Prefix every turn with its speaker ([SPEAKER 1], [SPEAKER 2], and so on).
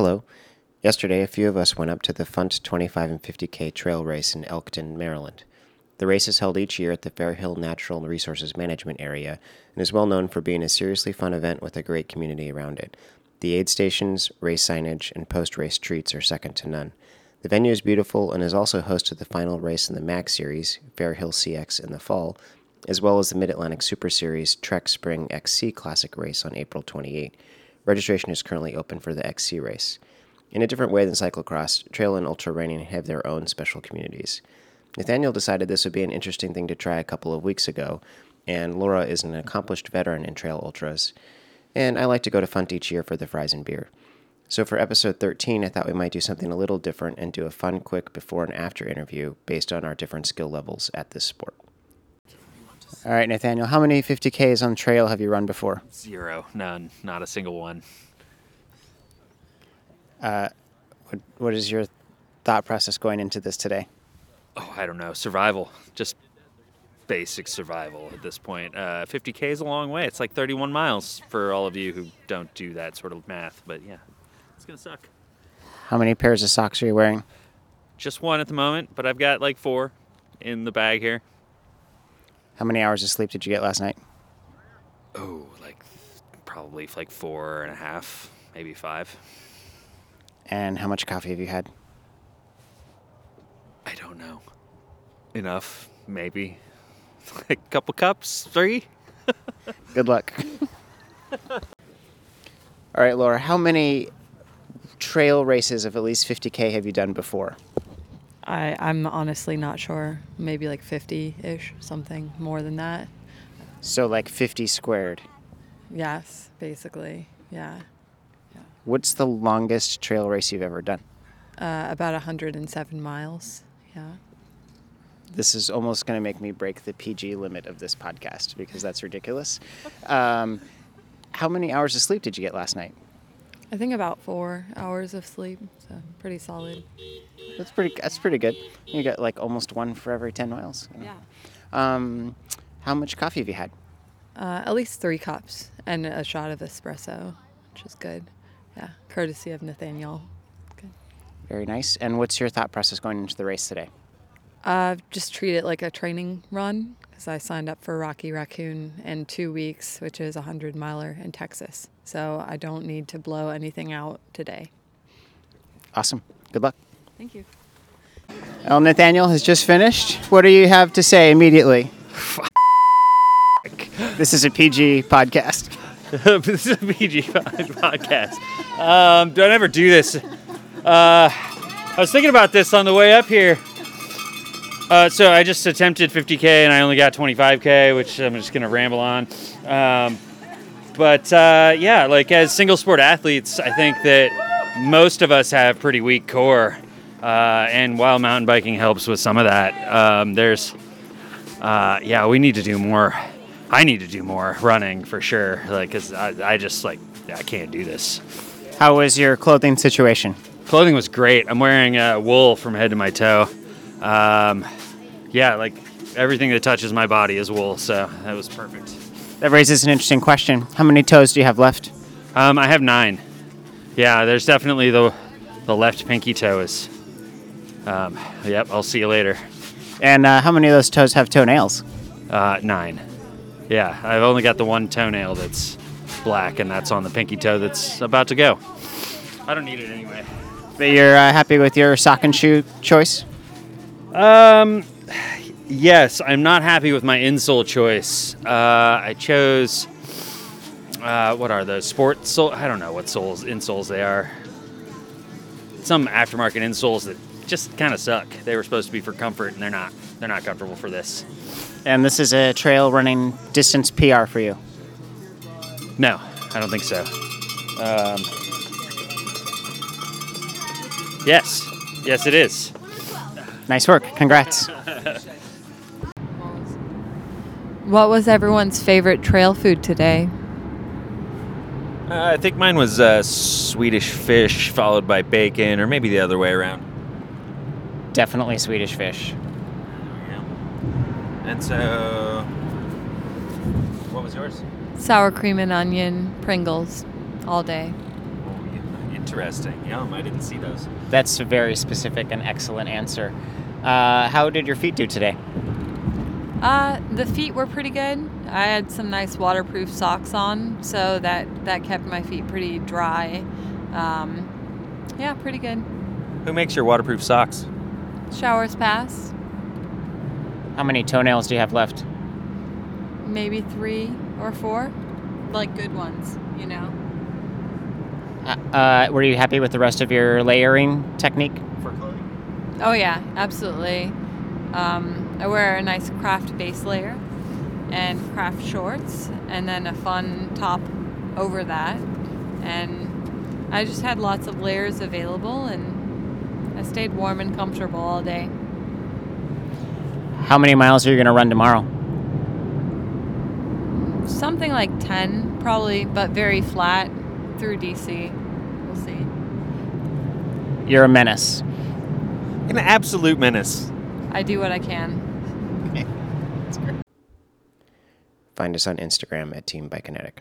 [SPEAKER 1] Hello. Yesterday, a few of us went up to the Funt 25 and 50K trail race in Elkton, Maryland. The race is held each year at the Fair Hill Natural Resources Management Area and is well known for being a seriously fun event with a great community around it. The aid stations, race signage, and post race treats are second to none. The venue is beautiful and is also host to the final race in the MAC Series, Fair Hill CX, in the fall, as well as the Mid Atlantic Super Series Trek Spring XC Classic race on April 28. Registration is currently open for the XC race. In a different way than cyclocross, trail and ultra running have their own special communities. Nathaniel decided this would be an interesting thing to try a couple of weeks ago, and Laura is an accomplished veteran in trail ultras. And I like to go to Funt each year for the fries and beer. So for episode 13, I thought we might do something a little different and do a fun, quick before and after interview based on our different skill levels at this sport. All right, Nathaniel, how many 50Ks on trail have you run before?
[SPEAKER 2] Zero, none, not a single one.
[SPEAKER 1] What, what is your thought process going into this today?
[SPEAKER 2] Oh, I don't know, survival, just basic survival at this point. Uh, 50k is a long way. It's like 31 miles for all of you who don't do that sort of math. But yeah, it's gonna suck.
[SPEAKER 1] How many pairs of socks are you wearing?
[SPEAKER 2] Just one at the moment, but I've got like four in the bag here.
[SPEAKER 1] How many hours of sleep did you get last night?
[SPEAKER 2] Oh, like probably like four and a half, maybe five.
[SPEAKER 1] And how much coffee have you had?
[SPEAKER 2] I don't know. Enough, maybe. Like a couple cups, three.
[SPEAKER 1] Good luck. All right, Laura, how many trail races of at least 50K have you done before?
[SPEAKER 3] I, I'm honestly not sure. Maybe like 50 ish, something more than that.
[SPEAKER 1] So, like 50 squared.
[SPEAKER 3] Yes, basically. Yeah.
[SPEAKER 1] What's the longest trail race you've ever done?
[SPEAKER 3] Uh, about 107 miles. Yeah.
[SPEAKER 1] This is almost going to make me break the PG limit of this podcast because that's ridiculous. Um, how many hours of sleep did you get last night?
[SPEAKER 3] I think about four hours of sleep, so pretty solid.
[SPEAKER 1] That's pretty. That's pretty good. You got like almost one for every 10 miles.
[SPEAKER 3] Yeah.
[SPEAKER 1] Um, how much coffee have you had?
[SPEAKER 3] Uh, at least three cups and a shot of espresso, which is good. Yeah. Courtesy of Nathaniel. Good.
[SPEAKER 1] Very nice. And what's your thought process going into the race today?
[SPEAKER 3] Uh, just treat it like a training run because I signed up for Rocky Raccoon in two weeks, which is a 100 miler in Texas. So I don't need to blow anything out today.
[SPEAKER 1] Awesome. Good luck.
[SPEAKER 3] Thank you.
[SPEAKER 1] Well, Nathaniel has just finished. What do you have to say immediately? this is a PG podcast.
[SPEAKER 2] this is a PG podcast. Um, don't ever do this. Uh, I was thinking about this on the way up here. Uh, so I just attempted 50k and I only got 25k, which I'm just gonna ramble on. Um, but uh, yeah, like as single sport athletes, I think that most of us have pretty weak core, uh, and while mountain biking helps with some of that, um, there's uh, yeah, we need to do more. I need to do more running for sure. Like, cause I, I just like I can't do this.
[SPEAKER 1] How was your clothing situation?
[SPEAKER 2] Clothing was great. I'm wearing uh, wool from head to my toe. Um, yeah, like everything that touches my body is wool, so that was perfect.
[SPEAKER 1] That raises an interesting question. How many toes do you have left?
[SPEAKER 2] Um, I have nine. Yeah, there's definitely the the left pinky toe is. Um, yep, I'll see you later.
[SPEAKER 1] And uh, how many of those toes have toenails?
[SPEAKER 2] Uh, nine. Yeah, I've only got the one toenail that's black, and that's on the pinky toe that's about to go. I don't need it anyway.
[SPEAKER 1] But you're uh, happy with your sock and shoe choice?
[SPEAKER 2] Um, yes, I'm not happy with my insole choice. Uh, I chose. Uh, what are those? sports? sole? I don't know what soles insoles they are. Some aftermarket insoles that just kind of suck. They were supposed to be for comfort, and they're not. They're not comfortable for this.
[SPEAKER 1] And this is a trail running distance PR for you.
[SPEAKER 2] No, I don't think so. Um, yes, yes, it is.
[SPEAKER 1] Nice work. Congrats.
[SPEAKER 3] What was everyone's favorite trail food today?
[SPEAKER 2] Uh, I think mine was uh, Swedish fish, followed by bacon, or maybe the other way around.
[SPEAKER 1] Definitely Swedish fish.
[SPEAKER 2] And so, what was yours?
[SPEAKER 3] Sour cream and onion Pringles all day.
[SPEAKER 2] Oh, you, you interesting. Yum. I didn't see those.
[SPEAKER 4] That's a very specific and excellent answer. Uh, how did your feet do today?
[SPEAKER 3] Uh, the feet were pretty good. I had some nice waterproof socks on, so that that kept my feet pretty dry. Um, yeah, pretty good.
[SPEAKER 2] Who makes your waterproof socks?
[SPEAKER 3] Showers pass.
[SPEAKER 4] How many toenails do you have left?
[SPEAKER 3] Maybe three or four, like good ones, you know.
[SPEAKER 4] Uh, uh, were you happy with the rest of your layering technique?
[SPEAKER 2] For clothing.
[SPEAKER 3] Oh yeah, absolutely. Um, I wear a nice craft base layer and craft shorts, and then a fun top over that. And I just had lots of layers available, and I stayed warm and comfortable all day.
[SPEAKER 4] How many miles are you going to run tomorrow?
[SPEAKER 3] Something like 10, probably, but very flat through DC. We'll see.
[SPEAKER 4] You're a menace.
[SPEAKER 2] An absolute menace.
[SPEAKER 3] I do what I can.
[SPEAKER 1] Find us on Instagram at Team Bikinetic.